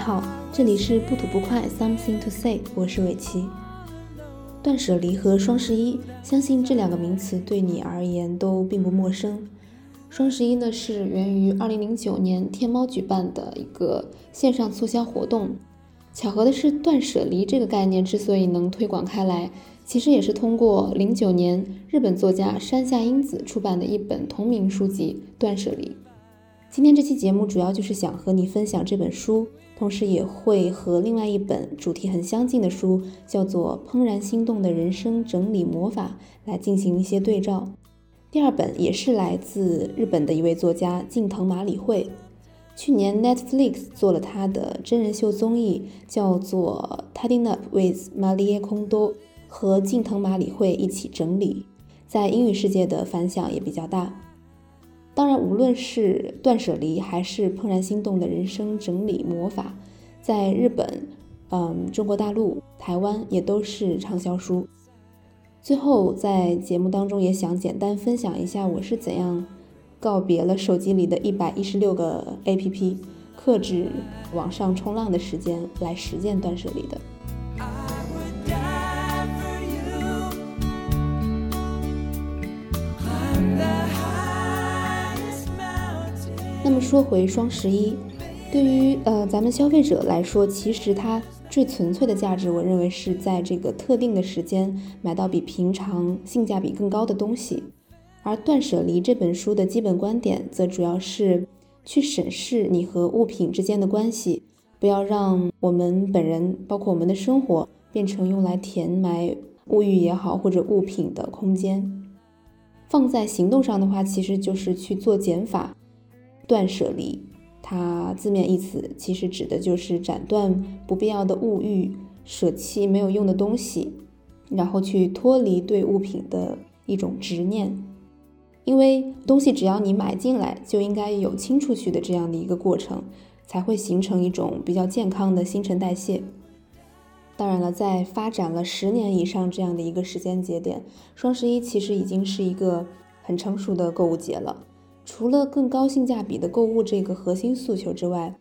好，这里是不吐不快，Something to say，我是伟奇。断舍离和双十一，相信这两个名词对你而言都并不陌生。双十一呢是源于二零零九年天猫举办的一个线上促销活动。巧合的是，断舍离这个概念之所以能推广开来，其实也是通过零九年日本作家山下英子出版的一本同名书籍《断舍离》。今天这期节目主要就是想和你分享这本书，同时也会和另外一本主题很相近的书，叫做《怦然心动的人生整理魔法》来进行一些对照。第二本也是来自日本的一位作家近藤麻里惠，去年 Netflix 做了他的真人秀综艺，叫做《Tidying Up with Marie Kondo》，和近藤麻里惠一起整理，在英语世界的反响也比较大。当然，无论是断舍离还是怦然心动的人生整理魔法，在日本、嗯中国大陆、台湾也都是畅销书。最后，在节目当中也想简单分享一下我是怎样告别了手机里的一百一十六个 APP，克制网上冲浪的时间来实践断舍离的。那么说回双十一，对于呃咱们消费者来说，其实它最纯粹的价值，我认为是在这个特定的时间买到比平常性价比更高的东西。而《断舍离》这本书的基本观点，则主要是去审视你和物品之间的关系，不要让我们本人，包括我们的生活，变成用来填埋物欲也好，或者物品的空间。放在行动上的话，其实就是去做减法。断舍离，它字面意思其实指的就是斩断不必要的物欲，舍弃没有用的东西，然后去脱离对物品的一种执念。因为东西只要你买进来，就应该有清出去的这样的一个过程，才会形成一种比较健康的新陈代谢。当然了，在发展了十年以上这样的一个时间节点，双十一其实已经是一个很成熟的购物节了。除了更高性价比的购物这个核心诉求之外，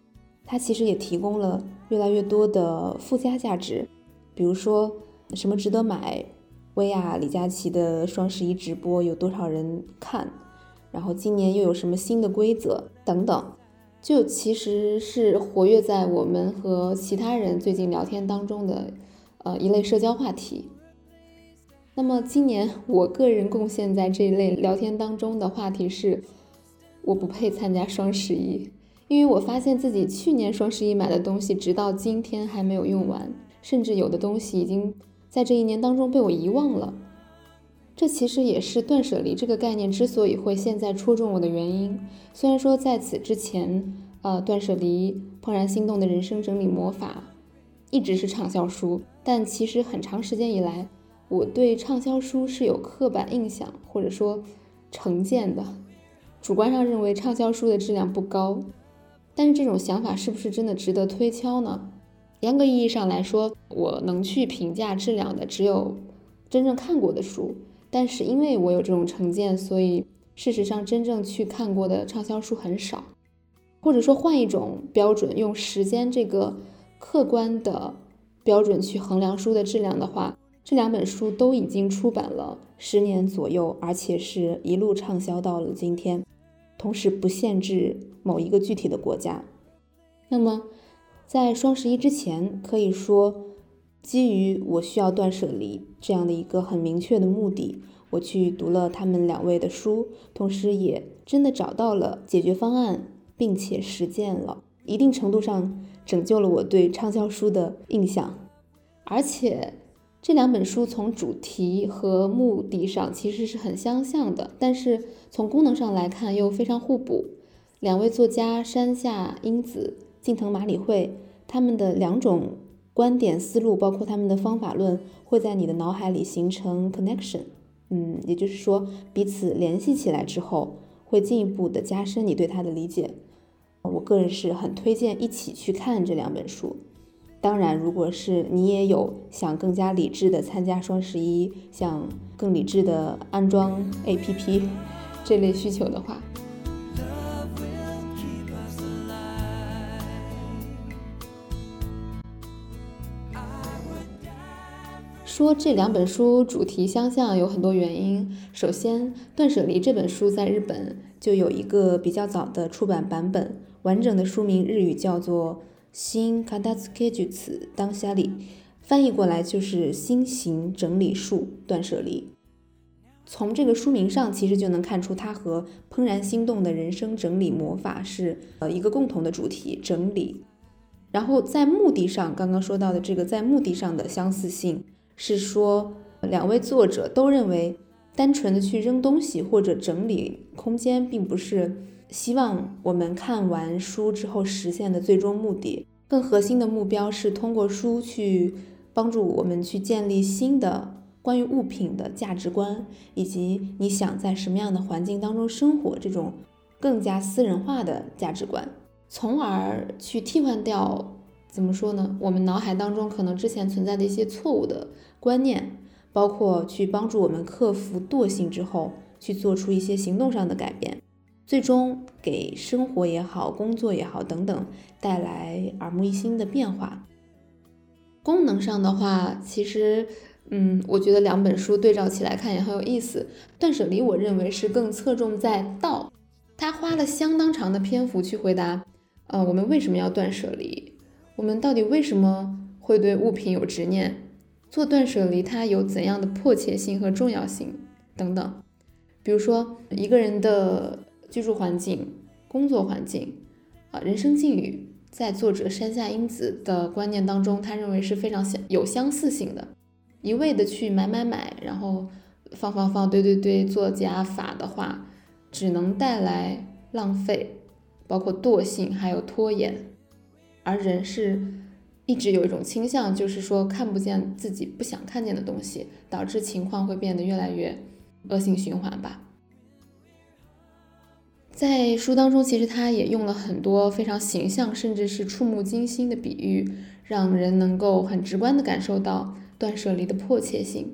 它其实也提供了越来越多的附加价值，比如说什么值得买，薇娅、李佳琦的双十一直播有多少人看，然后今年又有什么新的规则等等，就其实是活跃在我们和其他人最近聊天当中的呃一类社交话题。那么今年我个人贡献在这一类聊天当中的话题是。我不配参加双十一，因为我发现自己去年双十一买的东西，直到今天还没有用完，甚至有的东西已经在这一年当中被我遗忘了。这其实也是断舍离这个概念之所以会现在戳中我的原因。虽然说在此之前，呃，断舍离、怦然心动的人生整理魔法一直是畅销书，但其实很长时间以来，我对畅销书是有刻板印象或者说成见的。主观上认为畅销书的质量不高，但是这种想法是不是真的值得推敲呢？严格意义上来说，我能去评价质量的只有真正看过的书。但是因为我有这种成见，所以事实上真正去看过的畅销书很少。或者说换一种标准，用时间这个客观的标准去衡量书的质量的话，这两本书都已经出版了十年左右，而且是一路畅销到了今天。同时不限制某一个具体的国家。那么，在双十一之前，可以说，基于我需要断舍离这样的一个很明确的目的，我去读了他们两位的书，同时也真的找到了解决方案，并且实践了，一定程度上拯救了我对畅销书的印象，而且。这两本书从主题和目的上其实是很相像的，但是从功能上来看又非常互补。两位作家山下英子、近藤麻里惠，他们的两种观点思路，包括他们的方法论，会在你的脑海里形成 connection，嗯，也就是说彼此联系起来之后，会进一步的加深你对他的理解。我个人是很推荐一起去看这两本书。当然，如果是你也有想更加理智的参加双十一，想更理智的安装 APP 这类需求的话。说这两本书主题相像有很多原因，首先断舍离这本书在日本就有一个比较早的出版版本，完整的书名日语叫做。新卡达斯ケジュツ当下里》，翻译过来就是“新型整理术断舍离”。从这个书名上，其实就能看出它和《怦然心动的人生整理魔法》是呃一个共同的主题——整理。然后在目的上，刚刚说到的这个在目的上的相似性，是说两位作者都认为，单纯的去扔东西或者整理空间，并不是 希望我们看完书之后实现的最终目的。更核心的目标是通过书去帮助我们去建立新的。关于物品的价值观，以及你想在什么样的环境当中生活，这种更加私人化的价值观，从而去替换掉怎么说呢？我们脑海当中可能之前存在的一些错误的观念，包括去帮助我们克服惰性之后，去做出一些行动上的改变，最终给生活也好、工作也好等等带来耳目一新的变化。功能上的话，其实。嗯，我觉得两本书对照起来看也很有意思。断舍离，我认为是更侧重在道，他花了相当长的篇幅去回答，呃，我们为什么要断舍离？我们到底为什么会对物品有执念？做断舍离它有怎样的迫切性和重要性等等？比如说一个人的居住环境、工作环境啊、人生境遇，在作者山下英子的观念当中，他认为是非常相有相似性的。一味的去买买买，然后放放放堆堆堆做加法的话，只能带来浪费，包括惰性还有拖延。而人是一直有一种倾向，就是说看不见自己不想看见的东西，导致情况会变得越来越恶性循环吧。在书当中，其实他也用了很多非常形象，甚至是触目惊心的比喻，让人能够很直观的感受到。断舍离的迫切性，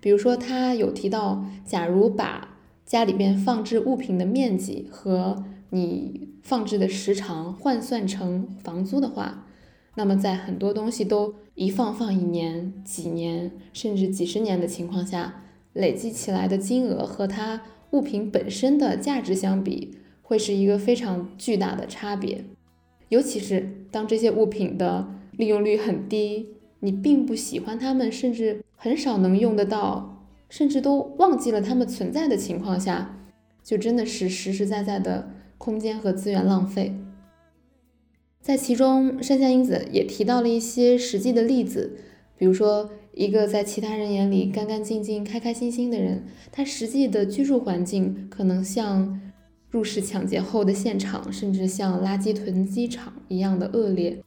比如说，他有提到，假如把家里边放置物品的面积和你放置的时长换算成房租的话，那么在很多东西都一放放一年、几年，甚至几十年的情况下，累计起来的金额和它物品本身的价值相比，会是一个非常巨大的差别。尤其是当这些物品的利用率很低。你并不喜欢它们，甚至很少能用得到，甚至都忘记了它们存在的情况下，就真的是实实在在的空间和资源浪费。在其中，山下英子也提到了一些实际的例子，比如说一个在其他人眼里干干净净、开开心心的人，他实际的居住环境可能像入室抢劫后的现场，甚至像垃圾囤积场一样的恶劣。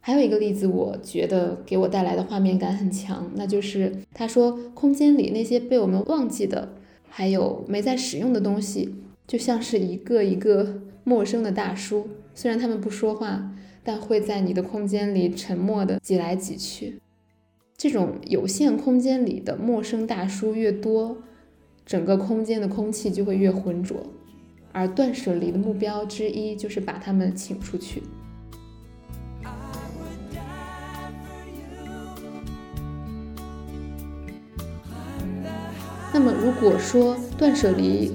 还有一个例子，我觉得给我带来的画面感很强，那就是他说，空间里那些被我们忘记的，还有没在使用的东西，就像是一个一个陌生的大叔，虽然他们不说话，但会在你的空间里沉默的挤来挤去。这种有限空间里的陌生大叔越多，整个空间的空气就会越浑浊，而断舍离的目标之一就是把他们请出去。那么，如果说断舍离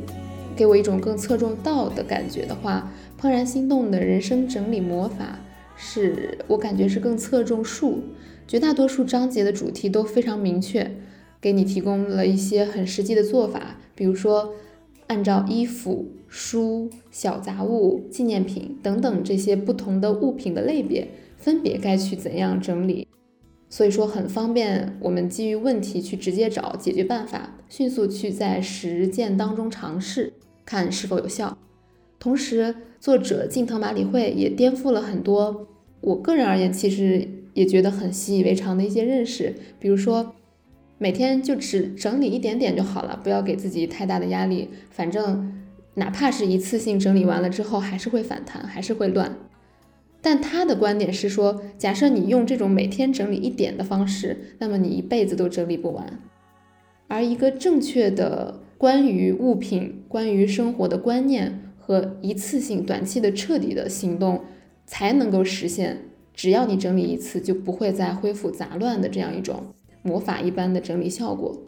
给我一种更侧重道的感觉的话，怦然心动的人生整理魔法是我感觉是更侧重术。绝大多数章节的主题都非常明确，给你提供了一些很实际的做法，比如说按照衣服、书、小杂物、纪念品等等这些不同的物品的类别，分别该去怎样整理。所以说很方便，我们基于问题去直接找解决办法，迅速去在实践当中尝试，看是否有效。同时，作者近藤麻里惠也颠覆了很多我个人而言其实也觉得很习以为常的一些认识，比如说每天就只整理一点点就好了，不要给自己太大的压力，反正哪怕是一次性整理完了之后，还是会反弹，还是会乱。但他的观点是说，假设你用这种每天整理一点的方式，那么你一辈子都整理不完。而一个正确的关于物品、关于生活的观念和一次性、短期的彻底的行动，才能够实现。只要你整理一次，就不会再恢复杂乱的这样一种魔法一般的整理效果。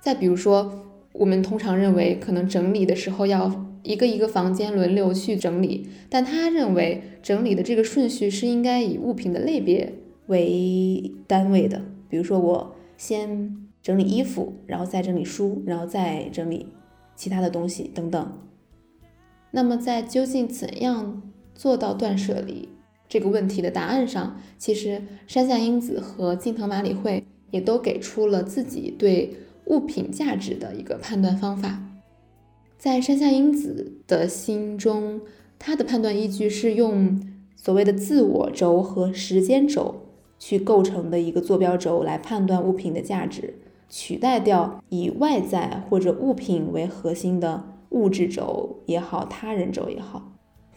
再比如说，我们通常认为可能整理的时候要一个一个房间轮流去整理，但他认为整理的这个顺序是应该以物品的类别为单位的。比如说，我先整理衣服，然后再整理书，然后再整理其他的东西等等。那么，在究竟怎样做到断舍离这个问题的答案上，其实山下英子和近藤麻里惠也都给出了自己对物品价值的一个判断方法。在山下英子的心中，她的判断依据是用所谓的自我轴和时间轴去构成的一个坐标轴来判断物品的价值，取代掉以外在或者物品为核心的。物质轴也好，他人轴也好，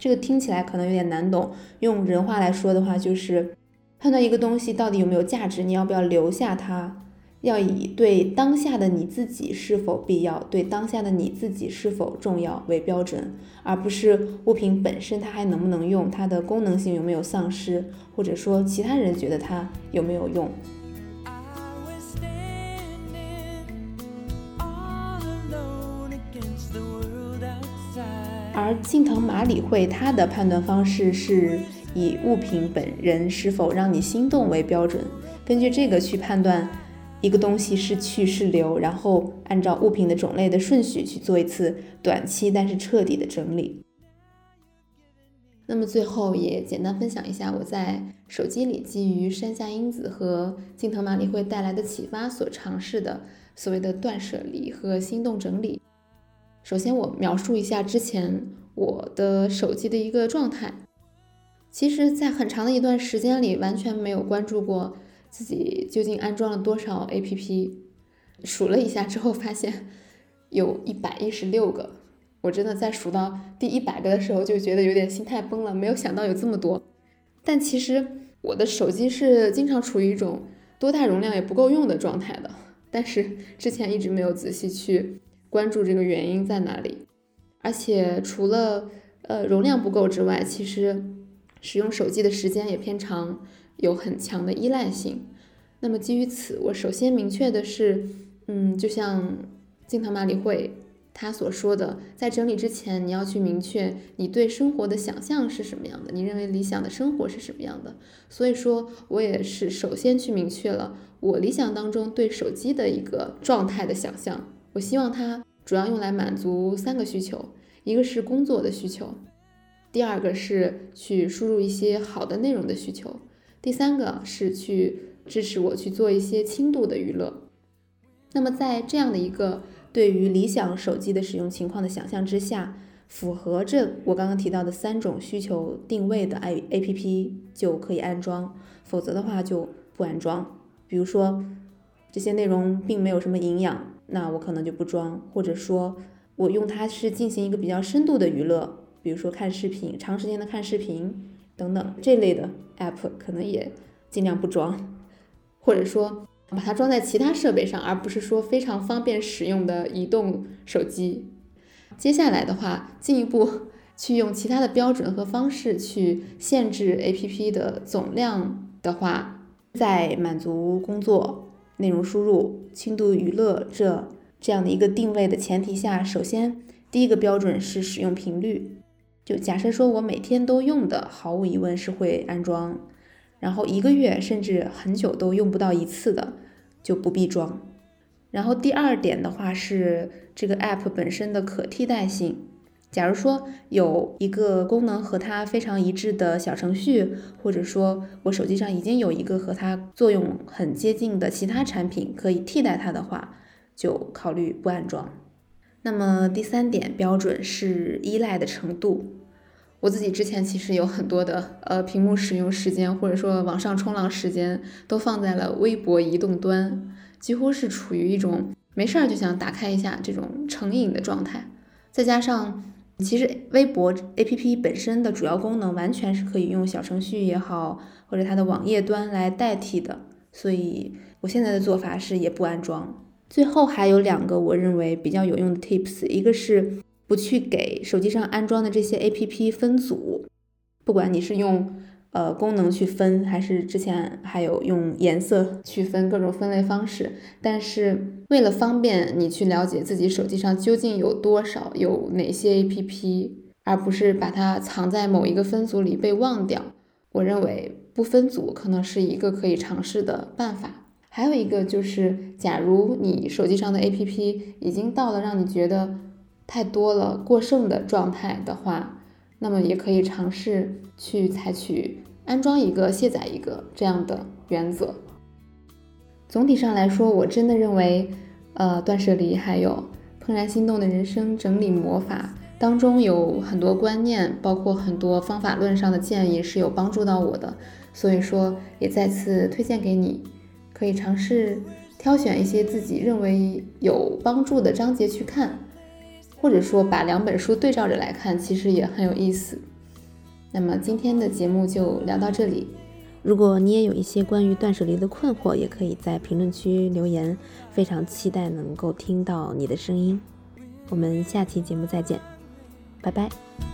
这个听起来可能有点难懂。用人话来说的话，就是判断一个东西到底有没有价值，你要不要留下它，要以对当下的你自己是否必要，对当下的你自己是否重要为标准，而不是物品本身它还能不能用，它的功能性有没有丧失，或者说其他人觉得它有没有用。而近藤麻里惠她的判断方式是以物品本人是否让你心动为标准，根据这个去判断一个东西是去是留，然后按照物品的种类的顺序去做一次短期但是彻底的整理。那么最后也简单分享一下我在手机里基于山下英子和近藤麻里惠带来的启发所尝试的所谓的断舍离和心动整理。首先，我描述一下之前我的手机的一个状态。其实，在很长的一段时间里，完全没有关注过自己究竟安装了多少 APP。数了一下之后，发现有一百一十六个。我真的在数到第一百个的时候，就觉得有点心态崩了，没有想到有这么多。但其实我的手机是经常处于一种多大容量也不够用的状态的，但是之前一直没有仔细去。关注这个原因在哪里？而且除了呃容量不够之外，其实使用手机的时间也偏长，有很强的依赖性。那么基于此，我首先明确的是，嗯，就像近藤马里会他所说的，在整理之前，你要去明确你对生活的想象是什么样的，你认为理想的生活是什么样的。所以说我也是首先去明确了我理想当中对手机的一个状态的想象。我希望它主要用来满足三个需求，一个是工作的需求，第二个是去输入一些好的内容的需求，第三个是去支持我去做一些轻度的娱乐。那么在这样的一个对于理想手机的使用情况的想象之下，符合这我刚刚提到的三种需求定位的 A A P P 就可以安装，否则的话就不安装。比如说这些内容并没有什么营养。那我可能就不装，或者说，我用它是进行一个比较深度的娱乐，比如说看视频，长时间的看视频等等这类的 app，可能也尽量不装，或者说把它装在其他设备上，而不是说非常方便使用的移动手机。接下来的话，进一步去用其他的标准和方式去限制 app 的总量的话，在满足工作。内容输入、轻度娱乐这这样的一个定位的前提下，首先第一个标准是使用频率。就假设说我每天都用的，毫无疑问是会安装。然后一个月甚至很久都用不到一次的，就不必装。然后第二点的话是这个 app 本身的可替代性。假如说有一个功能和它非常一致的小程序，或者说我手机上已经有一个和它作用很接近的其他产品可以替代它的话，就考虑不安装。那么第三点标准是依赖的程度。我自己之前其实有很多的呃屏幕使用时间，或者说网上冲浪时间都放在了微博移动端，几乎是处于一种没事儿就想打开一下这种成瘾的状态，再加上。其实微博 APP 本身的主要功能完全是可以用小程序也好，或者它的网页端来代替的，所以我现在的做法是也不安装。最后还有两个我认为比较有用的 tips，一个是不去给手机上安装的这些 APP 分组，不管你是用呃，功能去分，还是之前还有用颜色去分各种分类方式。但是为了方便你去了解自己手机上究竟有多少、有哪些 APP，而不是把它藏在某一个分组里被忘掉，我认为不分组可能是一个可以尝试的办法。还有一个就是，假如你手机上的 APP 已经到了让你觉得太多了、过剩的状态的话，那么也可以尝试去采取安装一个卸载一个这样的原则。总体上来说，我真的认为，呃，断舍离还有怦然心动的人生整理魔法当中有很多观念，包括很多方法论上的建议是有帮助到我的，所以说也再次推荐给你，可以尝试挑选一些自己认为有帮助的章节去看。或者说把两本书对照着来看，其实也很有意思。那么今天的节目就聊到这里。如果你也有一些关于断舍离的困惑，也可以在评论区留言。非常期待能够听到你的声音。我们下期节目再见，拜拜。